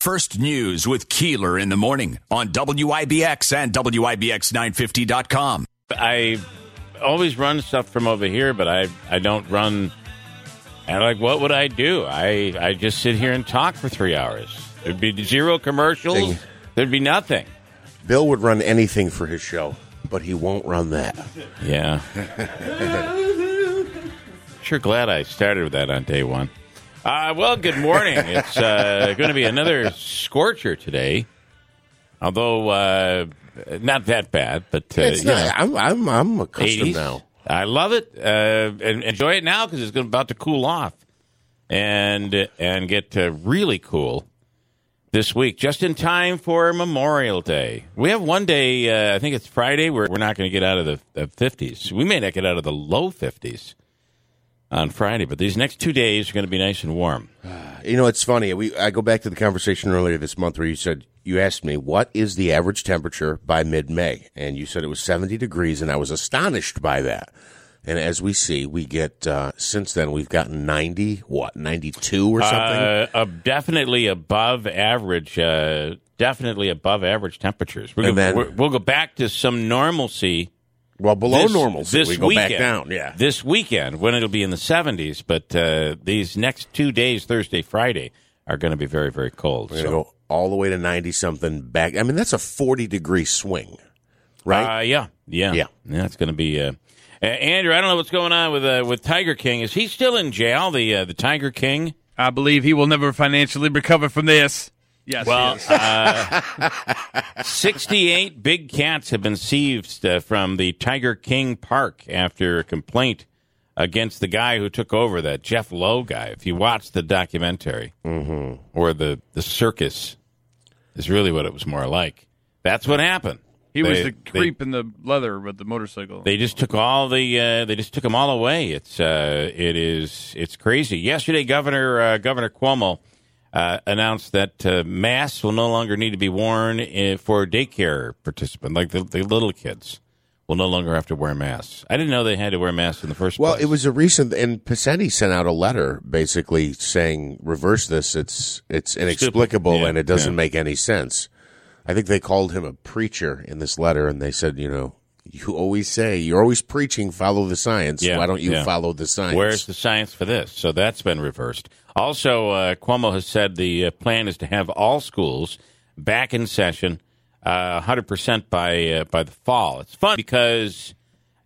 First News with Keeler in the morning on WIBX and WIBX950.com. I always run stuff from over here, but I, I don't run. And like, what would I do? I, I just sit here and talk for three hours. There'd be zero commercials. Thing. There'd be nothing. Bill would run anything for his show, but he won't run that. Yeah. sure glad I started with that on day one. Uh, well, good morning. It's uh, going to be another scorcher today, although uh, not that bad. But uh, It's you know, not, I'm, I'm, I'm accustomed 80s. now. I love it uh, and enjoy it now because it's gonna- about to cool off and and get uh, really cool this week, just in time for Memorial Day. We have one day, uh, I think it's Friday, where we're not going to get out of the, the 50s. We may not get out of the low 50s on Friday, but these next two days are going to be nice and warm. You know, it's funny. We I go back to the conversation earlier this month where you said you asked me what is the average temperature by mid-May, and you said it was 70 degrees, and I was astonished by that. And as we see, we get uh, since then we've gotten 90, what 92 or something. Uh, uh, definitely above average. Uh, definitely above average temperatures. We're And then- we're, we'll go back to some normalcy. Well, below this, normal, so this we go weekend. back down. Yeah, this weekend when it'll be in the 70s. But uh, these next two days, Thursday, Friday, are going to be very, very cold. we're So, go all the way to 90 something back. I mean, that's a 40 degree swing, right? Uh, yeah, yeah, Yeah. yeah. It's going to be. Uh, uh, Andrew, I don't know what's going on with uh, with Tiger King. Is he still in jail? The uh, the Tiger King. I believe he will never financially recover from this. Yes. Well, he uh, 68 big cats have been seized uh, from the Tiger King Park after a complaint against the guy who took over, that Jeff Lowe guy. If you watch the documentary, mm-hmm. or the, the circus, is really what it was more like. That's what happened. he was They- the they- creep in the leather with the motorcycle. they just took all the uh, they just took them all away. It's uh, it is it's crazy. Yesterday, Governor uh, Governor Cuomo uh, announced that uh, masks will no longer need to be worn uh, for daycare participants, like the, the little kids will no longer have to wear masks. I didn't know they had to wear masks in the first Well, place. Well, it was a recent, and Picente sent out a letter basically saying, "Reverse this. It's it's inexplicable Yeah, and it doesn't yeah. make any sense." I think they called him a preacher in this letter, and they said, "You know, you always say you're always preaching, follow the science. Yeah, Why don't you yeah. follow the science?" Where's the science for this? So that's been reversed. Also, uh, Cuomo has said the uh, plan is to have all schools back in session, uh, 100% by uh, by the fall. It's fun because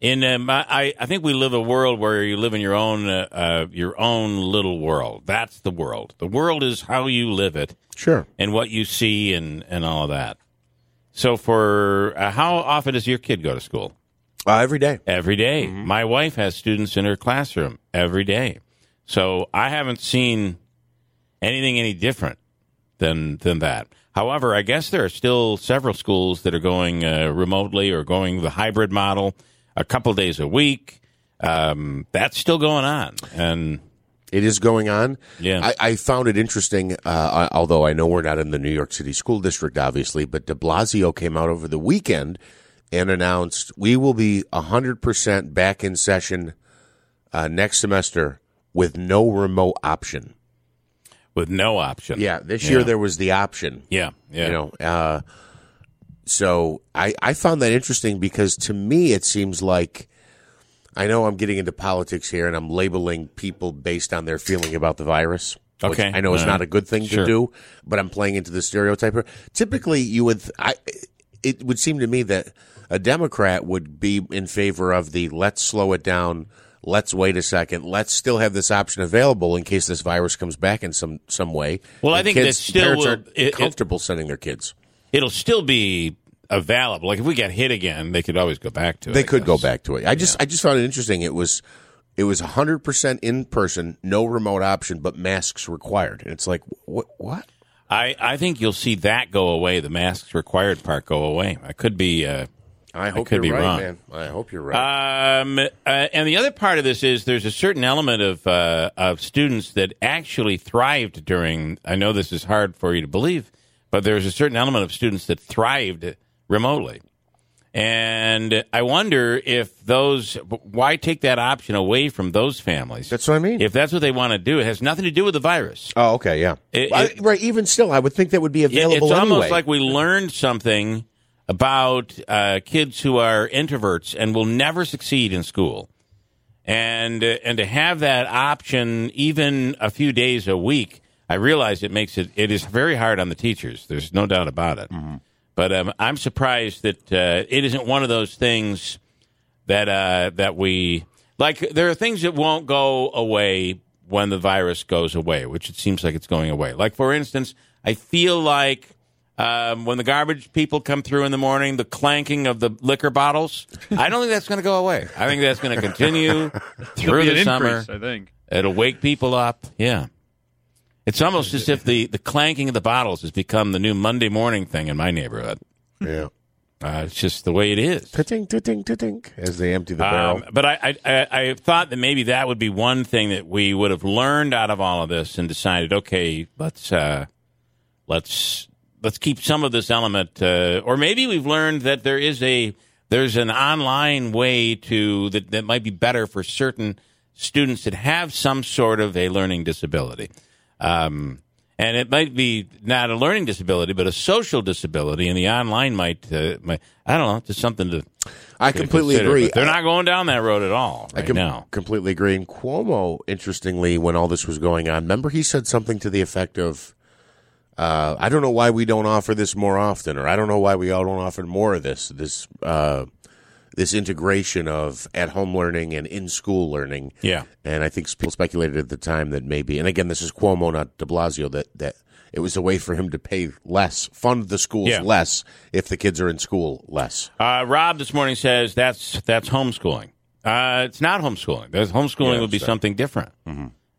in my, I I think we live a world where you live in your own uh, uh, your own little world. That's the world. The world is how you live it sure. and what you see and and all of that. So, for uh, how often does your kid go to school? Uh, every day. Every day. My wife has students in her classroom every day. So I haven't seen anything any different than than that. However, I guess there are still several schools that are going uh, remotely or going the hybrid model, a couple days a week. Um, that's still going on, and It is going on. Yeah. I, I found it interesting, uh, although I know we're not in the New York City School District, obviously, but de Blasio came out over the weekend and announced we will be 100% back in session uh, next semester with no remote option. with no option. Yeah, this year there was the option. yeah, yeah. You know, uh, so I, I found that interesting because to me it seems like I know I'm getting into politics here and I'm labeling people based on their feeling about the virus. Okay. I know is Uh, not a good thing sure. to do, but I'm playing into the stereotype. Typically, you would I it would seem to me that a Democrat would be in favor of the let's slow it down. Let's wait a second. Let's still have this option available in case this virus comes back in some some way. Well, I think kids, that still parents will- aren't it- it- comfortable sending their kids. It'll still be available. Like if we get hit again, they could always go back to it. They I could go back to it. I just I just found it interesting. It was it was 100% in person, no remote option, but masks required. And it's like what what? I, I think you'll see that go away. The masks required part go away. I could be. Uh, I hope could you're be right, wrong. man. I hope you're right. um, uh, and the other part of this is there's a certain element of uh, of students that actually thrived during. I know this is hard for you to believe, but there's a certain element of students that thrived remotely, And I wonder if those, why take that option away from those families? That's what I mean. If that's what they want to do, it has nothing to do with the virus. oh, okay, yeah. It- I- it- right. Even still, I would think that would be It- available it's almost like we learned something about uh, kids who are introverts and will never succeed in school, and uh, and to have that option even a few days a week, I realize it makes it it is very hard on the teachers. There's no doubt about it. But um, I'm surprised that uh, it isn't one of those things that uh, that we like. There are things that won't go away when the virus goes away, which it seems like it's going away. Like for instance, I feel like um, when the garbage people come through in the morning, the clanking of the liquor bottles. I don't think that's going to go away. I think that's going to continue through the an summer. increase, I think. It'll wake people up. Yeah. It's almost as if the, the clanking of the bottles has become the new Monday morning thing in my neighborhood. yeah. Uh, it's just the way it is. Titting, titting, titting, as they empty the barrel. Um, but I, I, I, I thought that maybe that would be one thing that we would have learned out of all of this and decided, okay, let's uh, let's let's keep some of this element, uh, or maybe we've learned that there is a there's an online way to that that might be better for certain students that have some sort of a learning disability. Um, and it might be not a learning disability, but a social disability, and the online might, uh, might I don't know, just something to I to completely consider, agree. but They're not going down that road at all I right com- now. completely agree. And Cuomo, interestingly, when all this was going on, remember he said something to the effect of, uh, "I don't know why we don't offer this more often, or I don't know why we all don't offer more of this this uh, this integration of at home learning and in school learning." Yeah. And I think people speculated at the time that maybe, and again, this is Cuomo, not De Blasio, that that it was a way for him to pay less, fund the schools Yeah. less if the kids are in school less. Uh, Rob this morning says that's that's homeschooling. Uh, it's not homeschooling. There's, homeschooling Yeah, would be so- something different,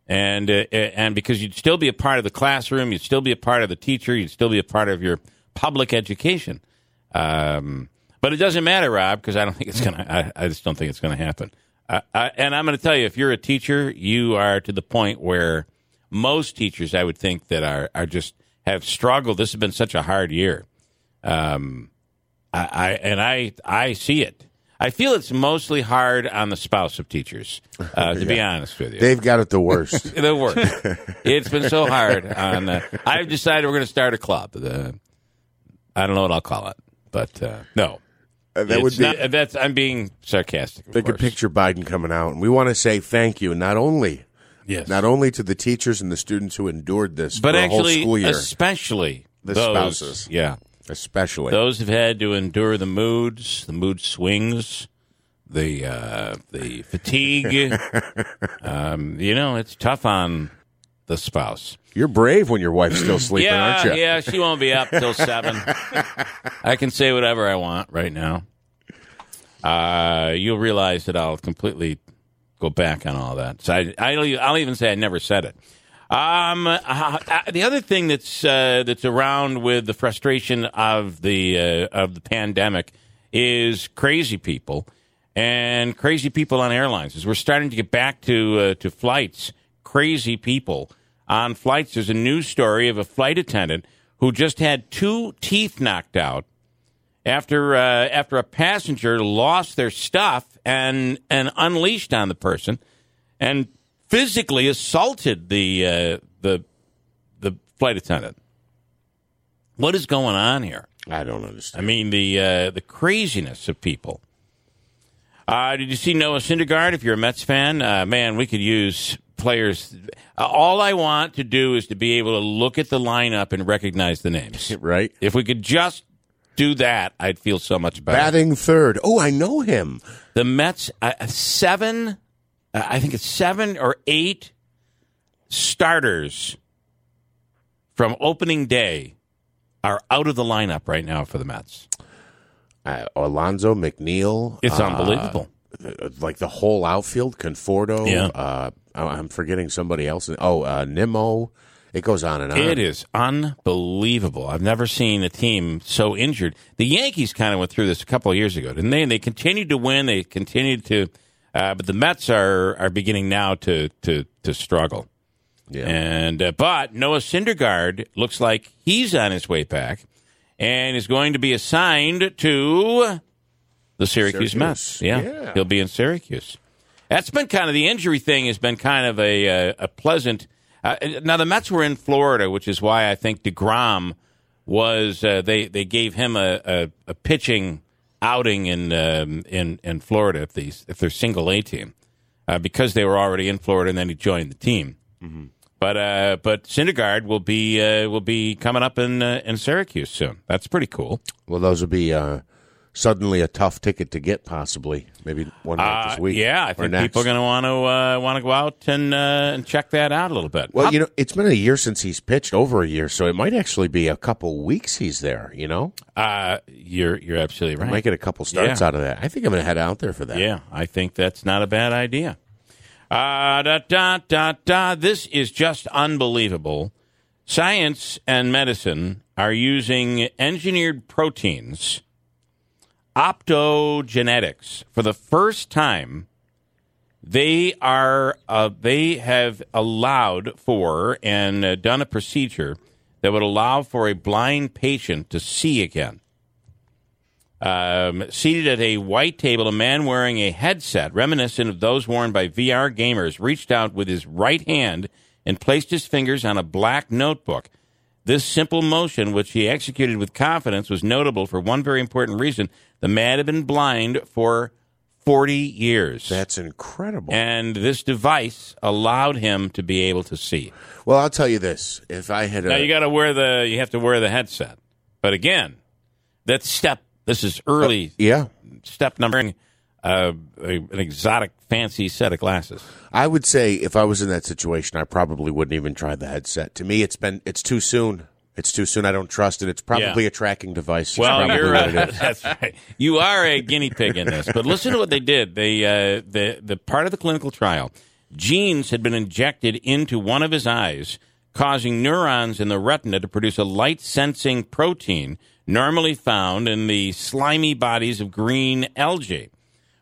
and uh, and because you'd still be a part of the classroom, you'd still be a part of the teacher, you'd still be a part of your public education. Um, but it doesn't matter, Rob, because I don't think it's gonna. I, I just don't think it's gonna happen. Uh, I, and I'm going to tell you, if you're a teacher, you are to the point where most teachers, I would think, that are are just have struggled. This has been such a hard year. Um, I, I and I I see it. I feel it's mostly hard on the spouse of teachers. Uh, to be honest with you, They've got it the worst. the worst. it's been so hard. On uh, I've decided we're going to start a club. I don't know what I'll call it, but uh, no, that would be. not- that's I'm being sarcastic. They could picture Biden coming out, and we want to say thank you not only yes, not only to the teachers and the students who endured this but for a whole actually, school year, especially The those, spouses. Yeah, especially. those who've had to endure the moods, the mood swings, the uh, the fatigue. um, you know, it's tough on the spouse. You're brave when your wife's still sleeping, yeah, aren't you? yeah, she won't be up till seven. I can say whatever I want right now. Uh, you'll realize that I'll completely go back on all that. So I, I'll, I'll even say I never said it. Um, uh, uh, the other thing that's uh, that's around with the frustration of the uh, of the pandemic is crazy people and crazy people on airlines. As we're starting to get back to uh, to flights, crazy people on flights. There's a news story of a flight attendant who just had two teeth knocked out after after a passenger lost their stuff and and unleashed on the person and physically assaulted the uh, the the flight attendant. What is going on here? I don't understand. I mean the uh, the craziness of people. Uh, did you see Noah Syndergaard? If you're a Mets fan, uh, man, we could use players. Uh, all I want to do is to be able to look at the lineup and recognize the names. right? If we could just do that, I'd feel so much better. Batting third. Oh, I know him. The Mets, uh, seven, uh, I think it's seven or eight starters from opening day are out of the lineup right now for the Mets. Uh, Alonso McNeil. It's uh, unbelievable. uh, Like the whole outfield, Conforto. Yeah. Uh, I'm forgetting somebody else. Oh, uh, Nimmo. It goes on and on. It is unbelievable. I've never seen a team so injured. The Yankees kind of went through this a couple of years ago, didn't they? And they continued to win. They continued to, uh, but the Mets are are beginning now to to to struggle. Yeah. And uh, but Noah Syndergaard looks like he's on his way back, and is going to be assigned to the Syracuse, Syracuse. Mets. Yeah. Yeah. he'll be in Syracuse. That's been kind of the injury thing has been kind of a uh, a pleasant. Uh, now the Mets were in Florida, which is why I think deGrom was uh, they they gave him a, a, a pitching outing in um, in in Florida if these if they're single A team uh, because they were already in Florida and then he joined the team. But uh, but Syndergaard will be uh, will be coming up in uh, in Syracuse soon. That's pretty cool. Well, those will be uh, suddenly a tough ticket to get, possibly. Maybe one night Uh, this week. yeah, I think next. people are going to want to uh, want to go out and uh, and check that out a little bit. Well, you know, it's been a year since he's pitched, over a year, so it might actually be a couple weeks he's there. You know, uh, you're you're absolutely right. might get a couple starts Yeah. out of that. I think I'm going to head out there for that. Yeah, I think that's not a bad idea. Uh, da, da, da, da. This is just unbelievable. Science and medicine are using engineered proteins, optogenetics, for the first time. They are uh, they have allowed for and uh, done a procedure that would allow for a blind patient to see again. Um, seated at a white table, a man wearing a headset reminiscent of those worn by VR gamers reached out with his right hand and placed his fingers on a black notebook. This simple motion, which he executed with confidence, was notable for one very important reason. The man had been blind for 40 years. That's incredible. and this device allowed him to be able to see. well, I'll tell you this: if I had a, Now you got to wear the you have to wear the headset. But again, that step this is early yeah, step number uh, a, an exotic fancy set of glasses. I would say if I was in that situation, I probably wouldn't even try the headset. To me, it's been it's too soon. It's too soon. I don't trust it. It's probably Yeah. a tracking device. Well, you're uh, that's right. You are a guinea pig in this. But listen to what they did. They uh, the the part of the clinical trial, genes had been injected into one of his eyes, causing neurons in the retina to produce a light sensing protein normally found in the slimy bodies of green algae.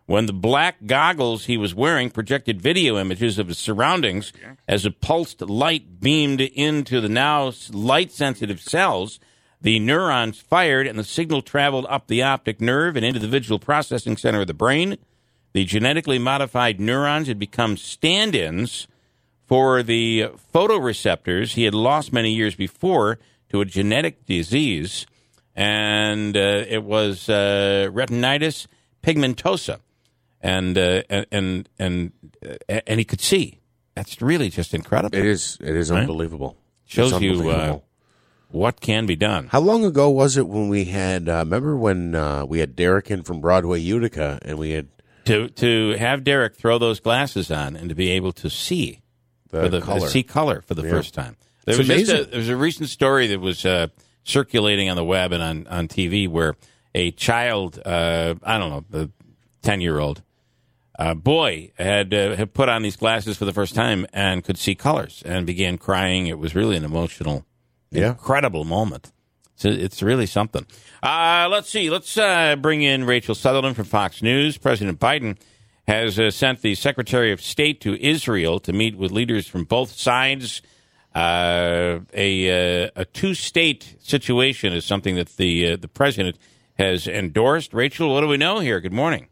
When the black goggles he was wearing projected video images of his surroundings as a pulsed light beamed into the now light sensitive cells, the neurons fired and the signal traveled up the optic nerve and into the visual processing center of the brain. The genetically modified neurons had become stand ins for the photoreceptors he had lost many years before to a genetic disease, and uh, it was uh, retinitis pigmentosa, and uh, and and and, uh, and he could see. That's really just incredible. It is. It is unbelievable. Shows It's you uh, what can be done. How long ago was it when we had? Uh, remember when uh, we had Derek in from Broadway Utica, and we had to to have Derek throw those glasses on and to be able to see the, the color. see color for the first time. There It's was just a, there was a recent story that was uh, circulating on the web and on, on TV where a child, uh, I don't know, the ten year old uh, boy had uh, had put on these glasses for the first time and could see colors and began crying. It was really an emotional, Yeah. incredible moment. So it's really something. Uh, let's see. Let's uh, bring in Rachel Sutherland from Fox News. President Biden has uh, sent the Secretary of State to Israel to meet with leaders from both sides. Uh, a uh, a two state situation is something that the uh, the president has endorsed. Rachel, what do we know here? Good morning.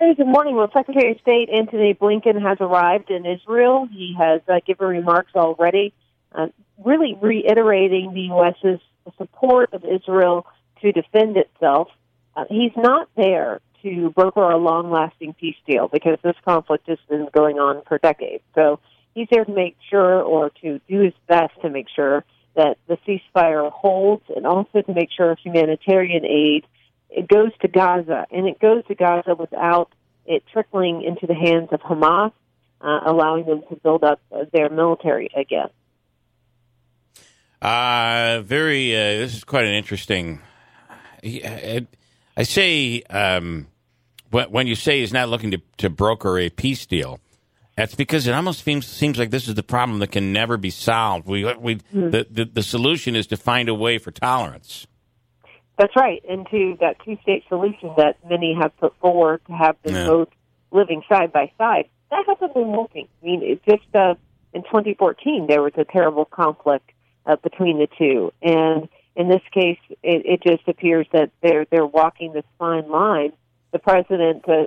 Hey, good morning. Well, Secretary of State Antony Blinken has arrived in Israel. He has uh, given remarks already, uh, really reiterating the U.S.'s support of Israel to defend itself. Uh, he's not there to broker a long lasting peace deal because this conflict has been going on for decades. So he's there to make sure or to do his best to make sure that the ceasefire holds and also to make sure humanitarian aid it goes to Gaza, and it goes to Gaza without it trickling into the hands of Hamas, uh, allowing them to build up their military again. Uh, very. Uh, this is quite an interesting. I, I say um, when, you say he's not looking to, to broker a peace deal, that's because it almost seems seems like this is the problem that can never be solved. We we the, the the solution is to find a way for tolerance. That's right, and to that two-state solution that many have put forward to have them Yeah. both living side by side. That hasn't been working. I mean, it just uh, in 2014 there was a terrible conflict uh, between the two, and in this case, it, it just appears that they're they're walking this fine line the president uh,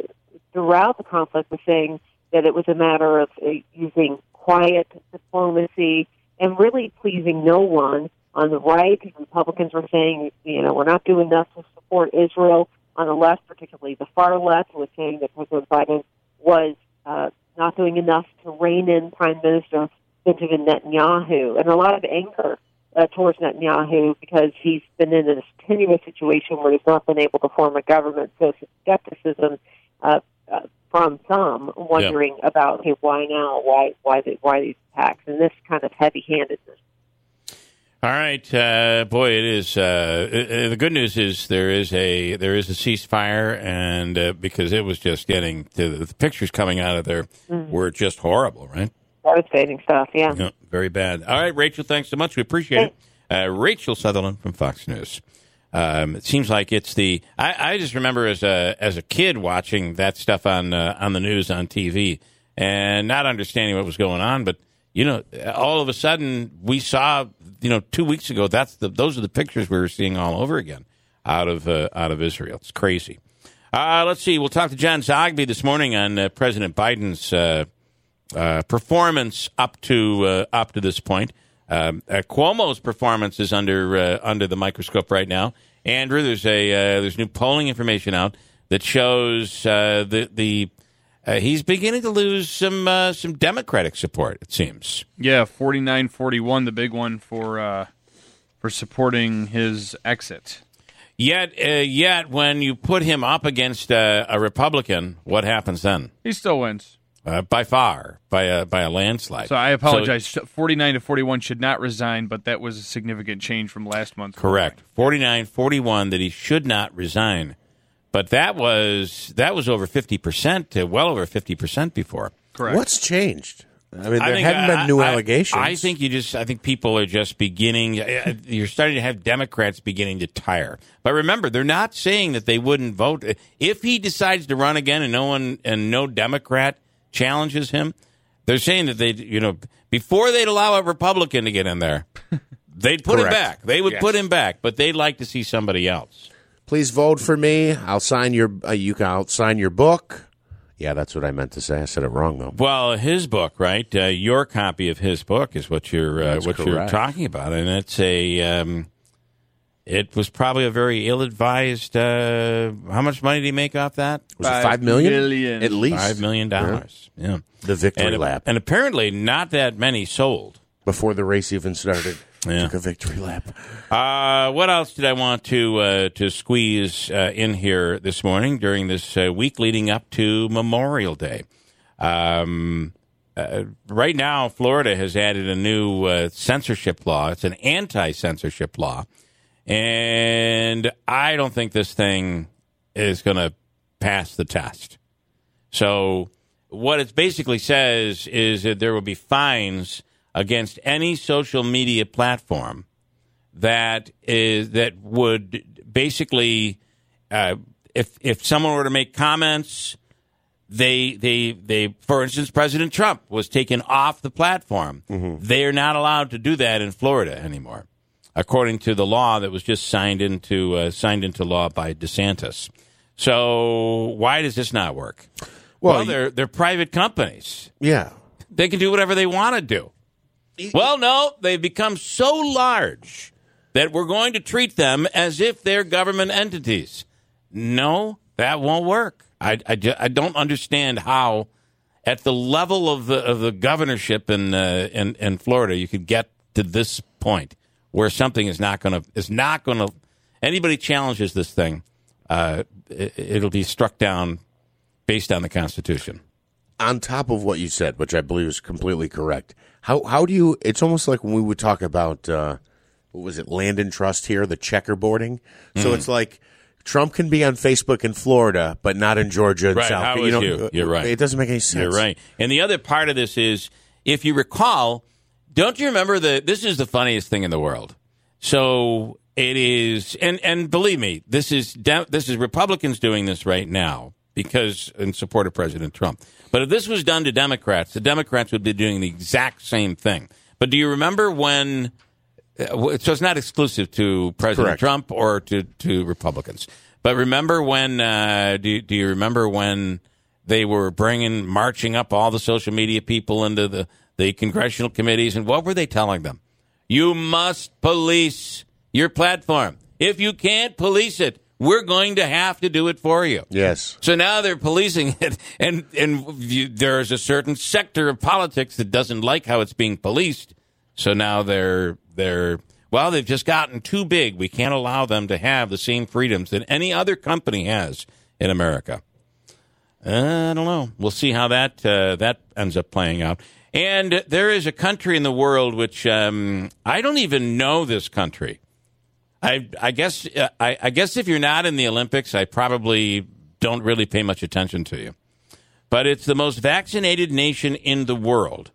throughout the conflict was saying that it was a matter of uh, using quiet diplomacy and really pleasing no one. On the right, Republicans were saying, you know, we're not doing enough to support Israel. On the left, particularly the far left, was saying that President Biden was uh, not doing enough to rein in Prime Minister Benjamin Netanyahu, and a lot of anger uh, towards Netanyahu because he's been in this tenuous situation where he's not been able to form a government. So skepticism uh, uh, from some, wondering yeah. about okay, why now? Why why the, why these attacks? And this kind of heavy-handedness. All right, uh, boy, it is. Uh, the good news is there is a there is a ceasefire, and uh, because it was just getting to the, the pictures coming out of there mm-hmm. were just horrible, right? Devastating stuff. Yeah. yeah. very bad. All right, Rachel, thanks so much. We appreciate it. Uh, Rachel Sutherland from Fox News. Um, it seems like it's the. I, I, just remember as a as a kid watching that stuff on uh, on the news on TV and not understanding what was going on, but you know, all of a sudden we saw, you know, two weeks ago. That's the those are the pictures we were seeing all over again out of uh, out of Israel. It's crazy. Uh, let's see. We'll talk to John Zogby this morning on uh, President Biden's uh, uh, performance up to uh, up to this point. Um, Cuomo's performance is under under the microscope right now. Andrew, there's a there's new polling information out that shows uh, the the he's beginning to lose some uh, some Democratic support. It seems. Yeah, 49-41, the big one for uh, for supporting his exit. Yet, yet, when you put him up against a Republican, what happens then? He still wins uh, by far, by a by a landslide. So I apologize. So, forty nine to forty one should not resign, but that was a significant change from last month. Correct. 49-41 that he should not resign, but that was that was over fifty percent, well over fifty percent before. Correct. What's changed? I mean, there think, hadn't been new I, allegations. I think you just. I think people are just beginning. Uh, you're starting to have Democrats beginning to tire. But remember, they're not saying that they wouldn't vote if he decides to run again, and no one and no Democrat challenges him, they're saying that they, you know, before they'd allow a Republican to get in there, they'd put him back. They would yes. put him back, but they'd like to see somebody else. Please vote for me. I'll sign your. Uh, you can. I'll sign your book. Yeah, that's what I meant to say. I said it wrong though. Well, his book, right? Uh, your copy of his book is what you're uh, what correct. you're talking about, and it's a. Um, it was probably a very ill-advised. Uh, how much money did he make off that? Was five it five million? million? At least five million dollars. Yeah. yeah. the victory and, lap, and apparently not that many sold before the race even started. Yeah. Took a victory lap. Uh, what else did I want to uh, to squeeze uh, in here this morning during this uh, week leading up to Memorial Day? Um, uh, right now, Florida has added a new uh, censorship law. It's an anti-censorship law and I don't think this thing is going to pass the test. So, what it basically says is that there will be fines against any social media platform that is that would basically, uh, if if someone were to make comments, they they they, for instance, President Trump was taken off the platform. Mm-hmm. They are not allowed to do that in Florida anymore according to the law that was just signed into uh, signed into law by DeSantis. So why does this not work? Well, well they're they're private companies. Yeah, they can do whatever they want to do. Well, no, they've become so large that we're going to treat them as if they're government entities. No, that won't work. I, I, I don't understand how, at the level of the of the governorship in uh, in in Florida, you could get to this point where something is not going to is not going to anybody challenges this thing, uh, it, will be struck down based on the Constitution. On top of what you said, which I believe is completely correct, how how do you? It's almost like when we would talk about uh, what was it, land and trust here, the checkerboarding. So mm. it's like. Trump can be on Facebook in Florida, but not in Georgia and right. South. How you know, you? You're right. It doesn't make any sense. You're right. And the other part of this is, if you recall, don't you remember that this is the funniest thing in the world? So it is, and and believe me, this is this is Republicans doing this right now because in support of President Trump. But if this was done to Democrats, the Democrats would be doing the exact same thing. But do you remember when? Uh, so it's not exclusive to President Correct. Trump or to to Republicans. But remember when? Uh, do Do you remember when they were bringing, marching up all the social media people into the the congressional committees, and what were they telling them? You must police your platform. If you can't police it, we're going to have to do it for you. Yes. So now they're policing it, and and you, there's a certain sector of politics that doesn't like how it's being policed. So now they're they're well, they've just gotten too big. We can't allow them to have the same freedoms that any other company has in America. Uh, I don't know. We'll see how that uh, that ends up playing out. And there is a country in the world which um, I don't even know this country. I, I guess uh, I, I guess if you're not in the Olympics, I probably don't really pay much attention to you. But it's the most vaccinated nation in the world.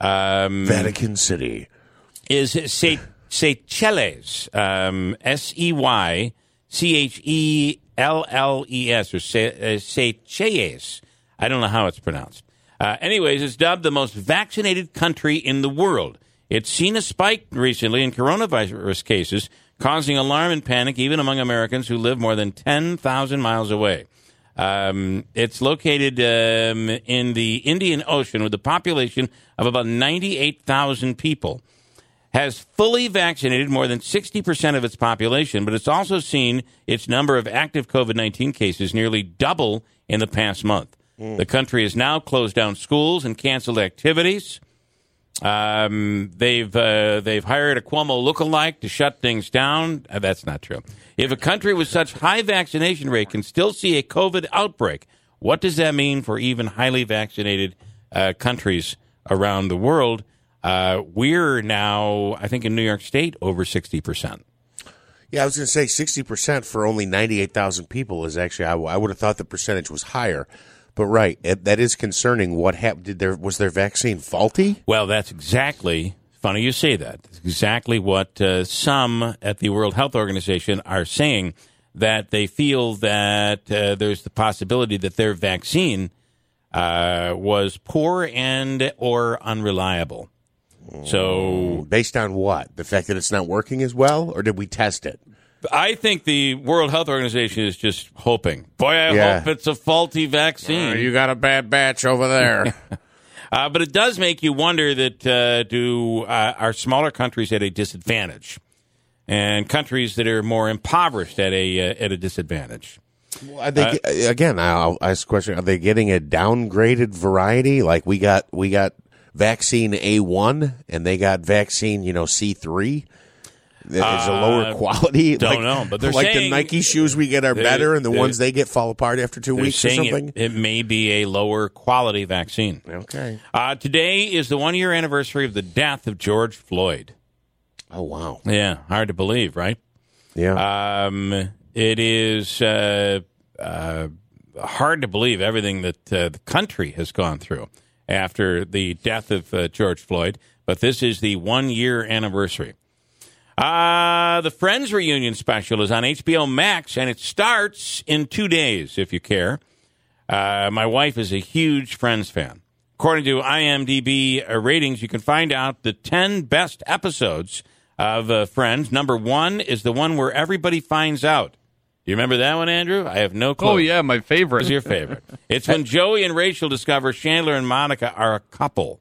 Um, Vatican City. is Se- Seychelles, um, S E Y C H E L L E S, or uh, Seychelles. I don't know how it's pronounced. Uh, anyways, it's dubbed the most vaccinated country in the world. It's seen a spike recently in coronavirus cases, causing alarm and panic even among Americans who live more than 10,000 miles away. Um, it's located um, in the Indian Ocean with a population of about 98,000 people. Has fully vaccinated more than 60% of its population, but it's also seen its number of active COVID 19 cases nearly double in the past month. The country has now closed down schools and canceled activities. Um, they've uh, they've hired a Cuomo lookalike to shut things down. Uh, that's not true. If a country with such high vaccination rate can still see a COVID outbreak, what does that mean for even highly vaccinated uh, countries around the world? Uh, we're now, I think, in New York State over sixty percent. Yeah, I was going to say 60% for only 98,000 people is actually, I, I would have thought the percentage was higher. But right, it, that is concerning. What happened? Did there was their vaccine faulty? Well, that's exactly funny you say that. It's exactly what uh, some at the World Health Organization are saying that they feel that uh, there's the possibility that their vaccine uh, was poor and or unreliable. So Based on what? The fact that it's not working as well, or did we test it? I think the World Health Organization is just hoping. Boy, I Yeah. hope it's a faulty vaccine. You got a bad batch over there. Uh, but it does make you wonder that uh, do uh, are smaller countries at a disadvantage, and countries that are more impoverished at a uh, at a disadvantage. are they, again, I'll ask a question: Are they getting a downgraded variety? Like we got, we got vaccine A one, and they got vaccine, you know, C three. Is a lower quality. Uh, don't like, know, but they're like the Nike shoes we get are better, and the ones they get fall apart after 2 They're weeks or something. it, it may be a lower quality vaccine. okay. Uh, today is the one year anniversary of the death of George Floyd. Oh wow. Yeah, hard to believe, right? Yeah. Um, it is uh, uh, hard to believe everything that uh, the country has gone through after the death of uh, George Floyd, but this is the one year anniversary. Uh, the Friends reunion special is on HBO Max, and it starts in two days, if you care. Uh, my wife is a huge Friends fan. According to IMDb uh, ratings, you can find out the 10 best episodes of uh, Friends. Number one is the one where everybody finds out. Do you remember that one, Andrew? I have no clue. Oh yeah, my favorite. What's your favorite? it's when Joey and Rachel discover Chandler and Monica are a couple.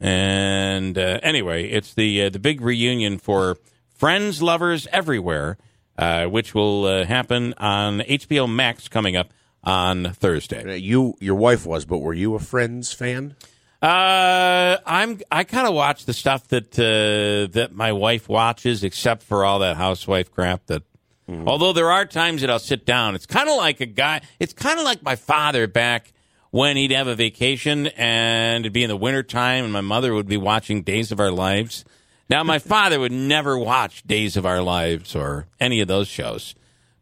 And uh, anyway, it's the uh, the big reunion for friends, lovers everywhere, uh, which will uh, happen on HBO Max coming up on Thursday. Uh, You, your wife was, but were you a Friends fan? Uh, I'm I kind of watch the stuff that uh, that my wife watches, except for all that housewife crap. That although there are times that I'll sit down, it's kind of like a guy. It's kind of like my father back when he'd have a vacation and it'd be in the wintertime and my mother would be watching Days of Our Lives. Now my father would never watch Days of Our Lives or any of those shows.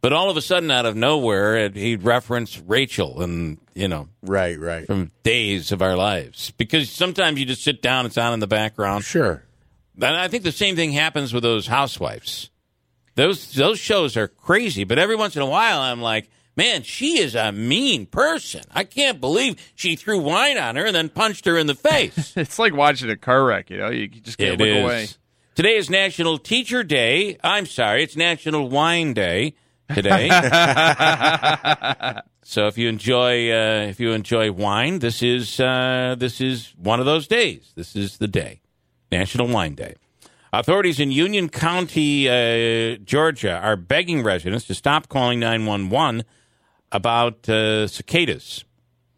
But all of a sudden, out of nowhere, it- he'd reference Rachel and, you know, Right, right. from days of our lives because sometimes you just sit down it's on in the background Sure. and i think the same thing happens with those housewives those those shows are crazy but every once in a while i'm like man she is a mean person i can't believe she threw wine on her and then punched her in the face It's like watching a car wreck. You know, you just can't It look is. away. Today is National Teacher Day. I'm sorry, it's National Wine Day. today. so if you enjoy uh, if you enjoy wine, this is uh, this is one of those days. This is the day, National Wine Day. Authorities in Union County, uh, Georgia, are begging residents to stop calling nine one one about uh, cicadas.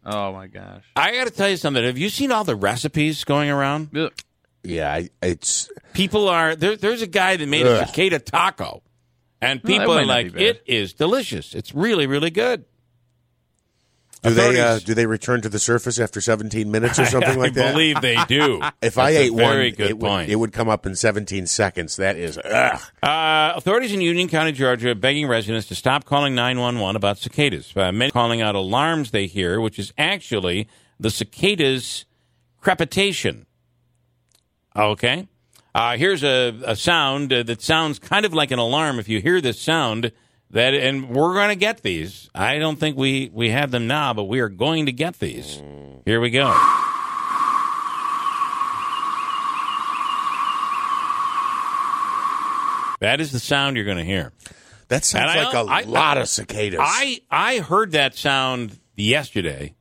Oh my gosh. I got to tell you something. Have you seen all the recipes going around? Ugh. Yeah, I, it's People are there. There's a guy that made a cicada taco, and people might are like, "It is delicious. It's really, really good." Do they uh, do they return to the surface after 17 minutes or something I like that? I believe they do. if I That's a ate one, it would, it would come up in 17 seconds. That is ugh. Uh, authorities in Union County, Georgia, are begging residents to stop calling 911 about cicadas. Uh, many calling out alarms they hear, which is actually the cicadas' crepitation. Okay. Uh, here's a, a sound uh, that sounds kind of like an alarm. If you hear this sound, that and we're going to get these. I don't think we we have them now, but we are going to get these. Here we go. That is the sound you're going to hear. That sounds And like a I- lot of cicadas. I I heard that sound yesterday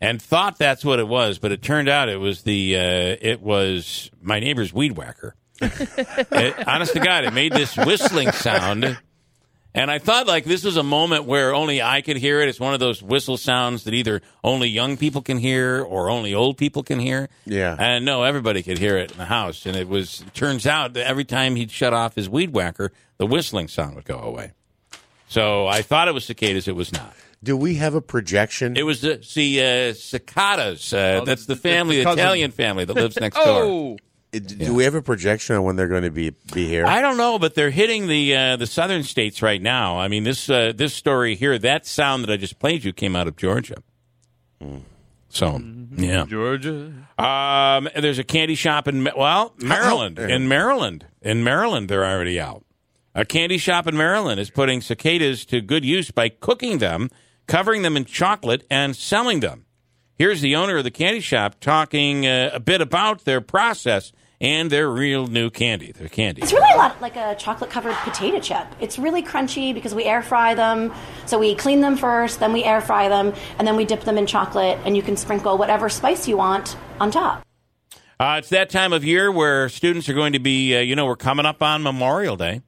and thought that's what it was, but it turned out it was the uh, it was my neighbor's weed whacker. It- honest to God, it made this whistling sound, and I thought like this was a moment where only I could hear it. It's one of those whistle sounds that either only young people can hear or only old people can hear. Yeah. and no, everybody could hear it in the house. And it was it turns out that every time he'd shut off his weed whacker, the whistling sound would go away. So I thought it was cicadas. It was not. do we have a projection? It was the see uh, cicadas. Uh, Oh, that's the the- family, the the. Italian family that lives next door. Uh, do we have a projection on when they're going to be be here? I don't know, but they're hitting the uh, the southern states right now. I mean, this uh, this story here, that sound that I just played you came out of Georgia. So yeah, Georgia. um, there's a candy shop in well Maryland. In Maryland, in Maryland, they're already out. A candy shop in Maryland is putting cicadas to good use by cooking them, covering them in chocolate, and selling them. Here's the owner of the candy shop talking uh, a bit about their process and their real new candy. Their candy. It's really a lot like a chocolate covered potato chip. It's really crunchy because we air fry them. So we clean them first, then we air fry them, and then we dip them in chocolate, and you can sprinkle whatever spice you want on top. Uh, it's that time of year where students are going to be, uh, you know, we're coming up on Memorial Day.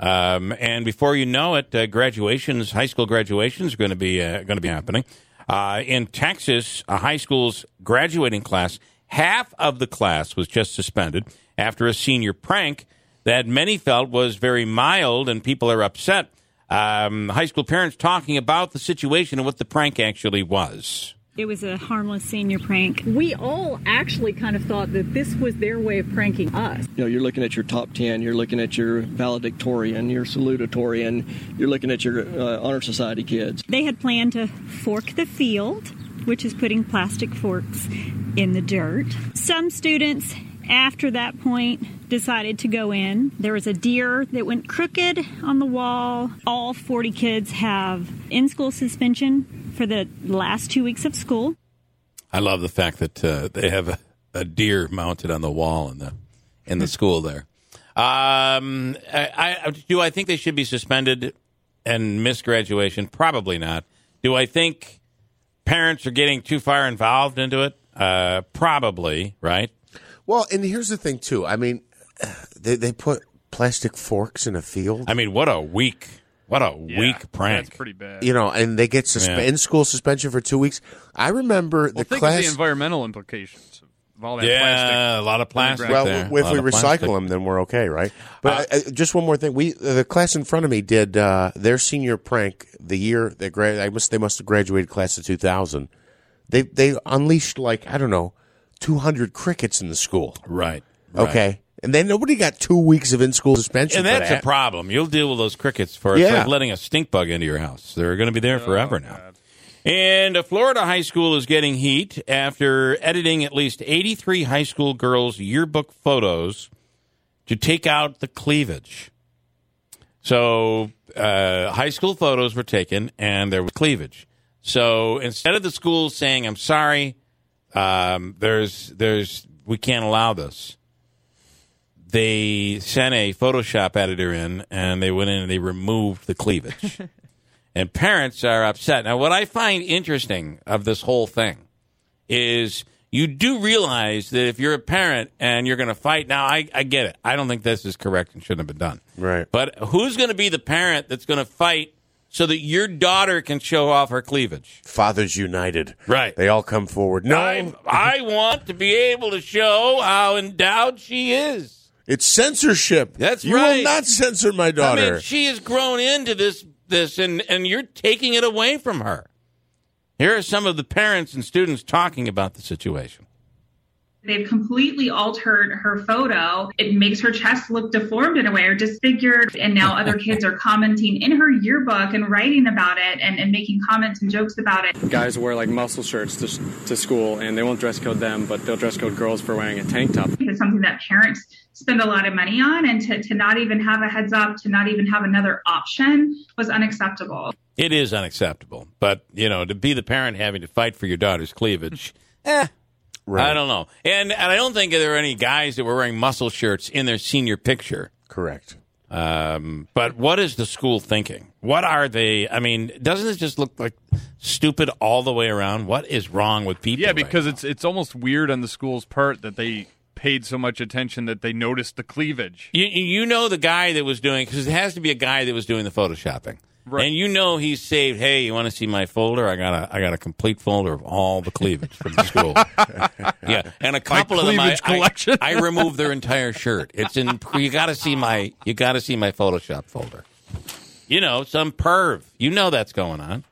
Um, and before you know it, uh, graduations, high school graduations, are going to be uh, going to be happening. Uh, in Texas, a high school's graduating class, half of the class was just suspended after a senior prank that many felt was very mild, and people are upset. Um, high school parents talking about the situation and what the prank actually was. It was a harmless senior prank. We all actually kind of thought that this was their way of pranking us. You know, you're looking at your top 10, you're looking at your valedictorian, your salutatorian, you're looking at your uh, honor society kids. They had planned to fork the field, which is putting plastic forks in the dirt. Some students, after that point, decided to go in. There was a deer that went crooked on the wall. All 40 kids have in school suspension for the last two weeks of school. I love the fact that uh, they have a, a deer mounted on the wall in the in the school there. Um, I, I, do I think they should be suspended and miss graduation? Probably not. Do I think parents are getting too far involved into it? Uh, probably, right? well, and here's the thing too. I mean, they they put plastic forks in a field. I mean, what a week. what a Yeah, weak prank. That's pretty bad. you know, and they get suspe- Yeah. in school suspension for two weeks. I remember well, the think class. of the environmental implications of all that yeah, plastic. a lot of plastic. well, there. if we recycle plastic. them, then we're okay, right? But uh, just one more thing: we the class in front of me did uh, their senior prank the year they grad. I must they must have graduated class of two thousand. They they unleashed like I don't know, two hundred crickets in the school. right? right. Okay, and then nobody got two weeks of in school suspension. And for that's that. a problem. You'll deal with those crickets for it's like letting a stink bug into your house. They're going to be Oh, there forever now. And a Florida high school is getting heat after editing at least 83 high school girls' yearbook photos to take out the cleavage. So, uh, high school photos were taken and there was cleavage. So instead of the school saying, "I'm sorry, um, there's, there's, we can't allow this," they sent a Photoshop editor in, and they went in and they removed the cleavage. and parents are upset. Now, what I find interesting of this whole thing is you do realize that if you're a parent and you're going to fight, now I, I get it. I don't think this is correct and shouldn't have been done. Right. But who's going to be the parent that's going to fight so that your daughter can show off her cleavage? Fathers United. Right. They all come forward. No, I, I want to be able to show how endowed she is. it's censorship. That's you right. You will not censor my daughter. I mean, she has grown into this, this, and and you're taking it away from her. Here are some of the parents and students talking about the situation. They've completely altered her photo. It makes her chest look deformed in a way or disfigured. And now other kids are commenting in her yearbook and writing about it and, and making comments and jokes about it. Guys wear like muscle shirts to, to school and they won't dress code them, but they'll dress code girls for wearing a tank top. It's something that parents spend a lot of money on. And to, to not even have a heads up, to not even have another option was unacceptable. It is unacceptable, but you know, to be the parent having to fight for your daughter's cleavage, eh, Right. I don't know. And and I don't think there are any guys that were wearing muscle shirts in their senior picture. Correct. Um, but what is the school thinking? What are they? I mean, doesn't it just look like stupid all the way around? What is wrong with people? Yeah, right because now? it's it's almost weird on the school's part that they paid so much attention that they noticed the cleavage. you you know the guy that was doing because it has to be a guy that was doing the photoshopping. Right. And you know he's saved. Hey, you want to see my folder? I got a I got a complete folder of all the cleavage from the school. yeah, and a couple of them I, cleavage collection. I, I removed their entire shirt. It's in. You got to see my. You got to see my Photoshop folder. You know, some perv. You know that's going on.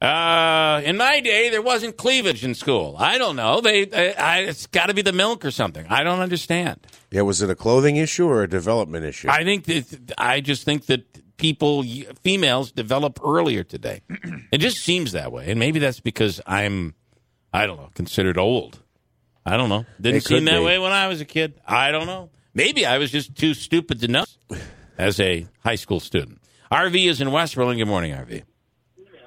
Uh, in my day, there wasn't cleavage in school. I don't know. They, I, I, it's got to be the milk or something. I don't understand. Yeah, was it a clothing issue or a development issue? I think that I just think that people, females, develop earlier today. it just seems that way, and maybe that's because I'm, I don't know, considered old. I don't know. Didn't seem that be. way when I was a kid. I don't know. Maybe I was just too stupid to know as a high school student. RV is in West Berlin. Good morning, RV.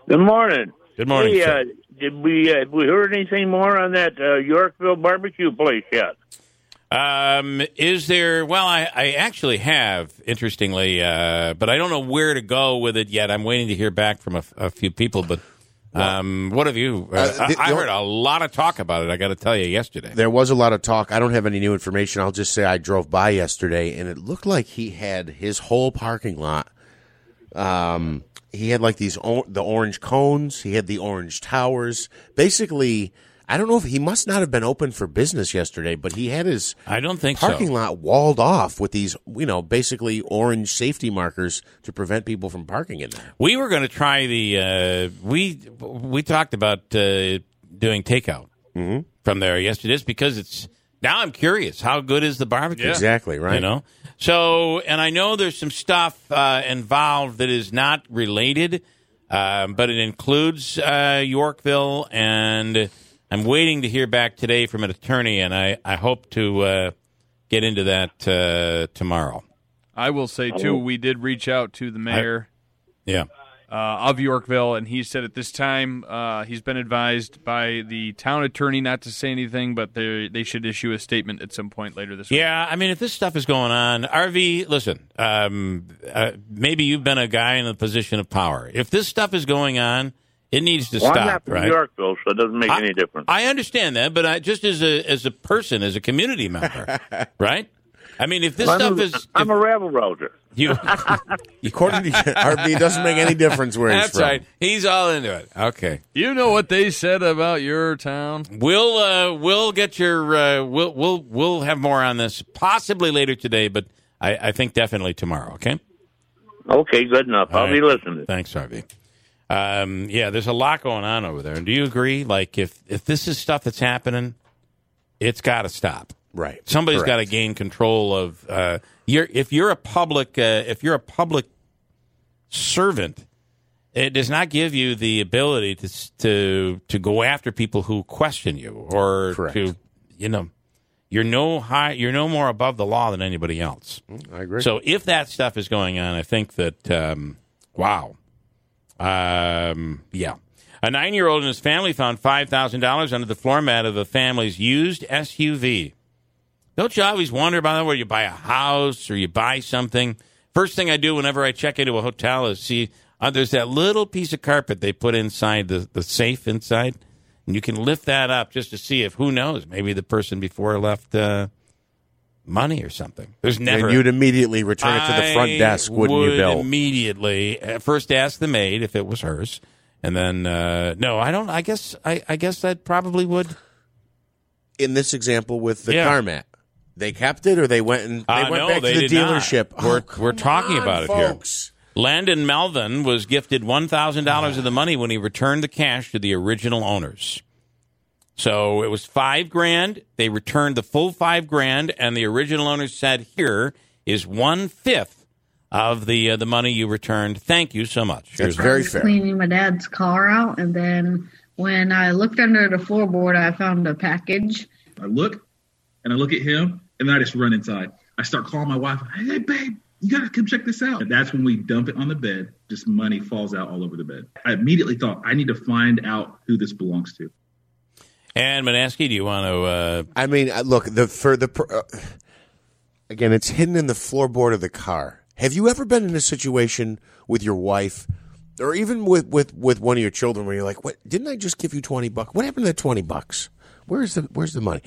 Good morning. Good morning, Hey, sir. uh, did we uh, we heard anything more on that uh, Yorkville barbecue place yet? Um, is there? Well, I, I actually have, interestingly, uh, but I don't know where to go with it yet. I'm waiting to hear back from a, a few people. But um, what have you? Uh, Uh, the- I, I heard a lot of talk about it. I got to tell you, yesterday. There was a lot of talk. I don't have any new information. I'll just say I drove by yesterday, and it looked like he had his whole parking lot. Um, he had like these o- the orange cones. He had the orange towers. Basically, I don't know if he must not have been open for business yesterday, but he had his I don't think parking so. lot walled off with these, you know, basically orange safety markers to prevent people from parking in there. We were going to try the. Uh, we we talked about uh, doing takeout Mm-hmm. from there yesterday, just because it's. Now I'm curious. How good is the barbecue? Yeah. Exactly right. You know? So, and I know there's some stuff uh, involved that is not related, um, but it includes uh, Yorkville, and I'm waiting to hear back today from an attorney, and I, I hope to uh, get into that uh, tomorrow. I will say too, we did reach out to the mayor Yeah. uh, of Yorkville, and he said at this time uh, he's been advised by the town attorney not to say anything, but they they should issue a statement at some point later this week. Yeah, I mean, if this stuff is going on, RV, listen, um, uh, maybe you've been a guy in a position of power. If this stuff is going on, it needs to Well, I'm stop, not from right? Yorkville, so it doesn't make I- any difference. I understand that, but I, just as a as a person, as a community member, right? I mean, if this I'm, stuff a, is I'm a rabble rouser. you, According to RB, it doesn't make any difference where he's that's from. right. He's all into it. Okay, You know what they said about your town? we'll uh, we'll get your uh, we'll we'll we'll have more on this possibly later today, but I, I think definitely tomorrow. Okay. Okay, good enough. All I'll be listening. Thanks, Harvey. Um, yeah, there's a lot going on over there. And do you agree? Like, if if this is stuff that's happening, it's got to stop. Right. Somebody's got to gain control of. Uh, you're if you're a public uh, if you're a public servant, it does not give you the ability to to to go after people who question you or Correct. to you know you're no high you're no more above the law than anybody else. I agree. So if that stuff is going on, I think that um, wow, um, yeah. A nine-year-old and his family found five thousand dollars under the floor mat of the family's used SUV. Don't you always wonder about that where you buy a house or you buy something? First thing I do whenever I check into a hotel is see uh, there's that little piece of carpet they put inside the, the safe inside. And you can lift that up just to see if, who knows, maybe the person before left uh, money or something. There's never. And you'd immediately return it to the front desk, wouldn't would you, Bill? Immediately, first ask the maid if it was hers, and then uh, no, I don't. I guess I, I guess I probably would. In this example with the Yeah. car mat, they kept it or they went and they Uh, went no, back to the did not. dealership. We're Oh, we're talking on, about folks. it here. Landon Melvin was gifted one thousand dollars of the money when he returned the cash to the original owners. So it was five grand. They returned the full five grand, and the original owner said, "Here is one fifth of the uh, the money you returned. Thank you so much." Here's I was cleaning my dad's car out, and then when I looked under the floorboard, I found a package. I look and I look at him, and then I just run inside. I start calling my wife. Hey, babe, you gotta come check this out. And that's when we dump it on the bed. Just money falls out all over the bed. I immediately thought I need to find out who this belongs to. And Manaski, do you want to? Uh, I mean, uh, look the for the uh, again, it's hidden in the floorboard of the car. Have you ever been in a situation with your wife, or even with with with one of your children, where you're like, "What? Didn't I just give you twenty bucks? What happened to that twenty bucks? Where's the Where's the money?"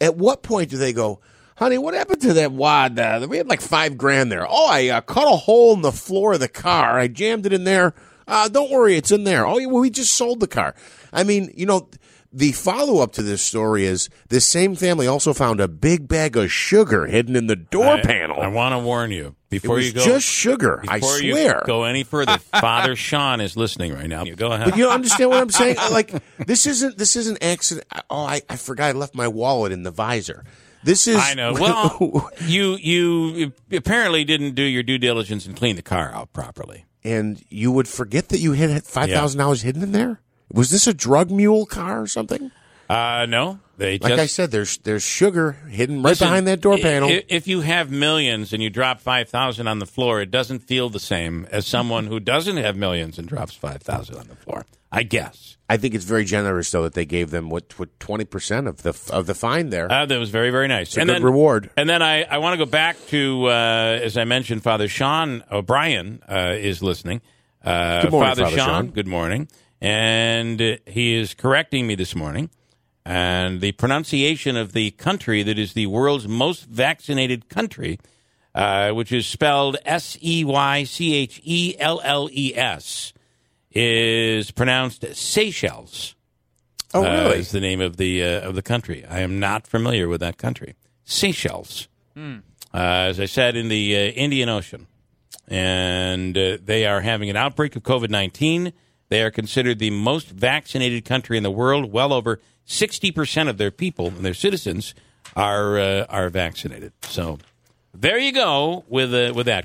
At what point do they go? Honey, what happened to that wad? Uh, we had like five grand there. Oh, I uh, cut a hole in the floor of the car. I jammed it in there. Uh, don't worry, it's in there. Oh, we just sold the car. I mean, you know, the follow up to this story is this same family also found a big bag of sugar hidden in the door I- panel. I want to warn you before you go. just sugar, I swear. go any further, Father Sean is listening right now. You go ahead. But you understand what I'm saying? Like this isn't this isn't accident. Oh, I, I forgot I left my wallet in the visor. This is I know. Well, you you apparently didn't do your due diligence and clean the car out properly. and you would forget that you had five thousand dollars hidden in there. Was this a drug mule car or something? Uh, no, they Like just I said, there's there's sugar hidden right Listen, behind that door panel. i- If you have millions and you drop five thousand on the floor, it doesn't feel the same as someone who doesn't have millions and drops five thousand on the floor. I guess. I think it's very generous though that they gave them what what twenty percent of the of the fine there. Uh, that was very, very nice. It's a and good then, reward. And then I, I want to go back to, uh, as I mentioned, Father Sean O'Brien uh, is listening. Uh, Good morning, Father, Father Sean, Sean. good morning. And uh, he is correcting me this morning. And the pronunciation of the country that is the world's most vaccinated country, uh, which is spelled S E Y C H E L L E S, is pronounced Seychelles. Oh, uh, really? is the name of the uh, of the country. I am not familiar with that country. Seychelles, Hmm. uh, as I said, in the uh, Indian Ocean, and uh, they are having an outbreak of COVID nineteen. They are considered the most vaccinated country in the world. Well over sixty percent of their people and their citizens are uh, are vaccinated. So there you go with uh, with that.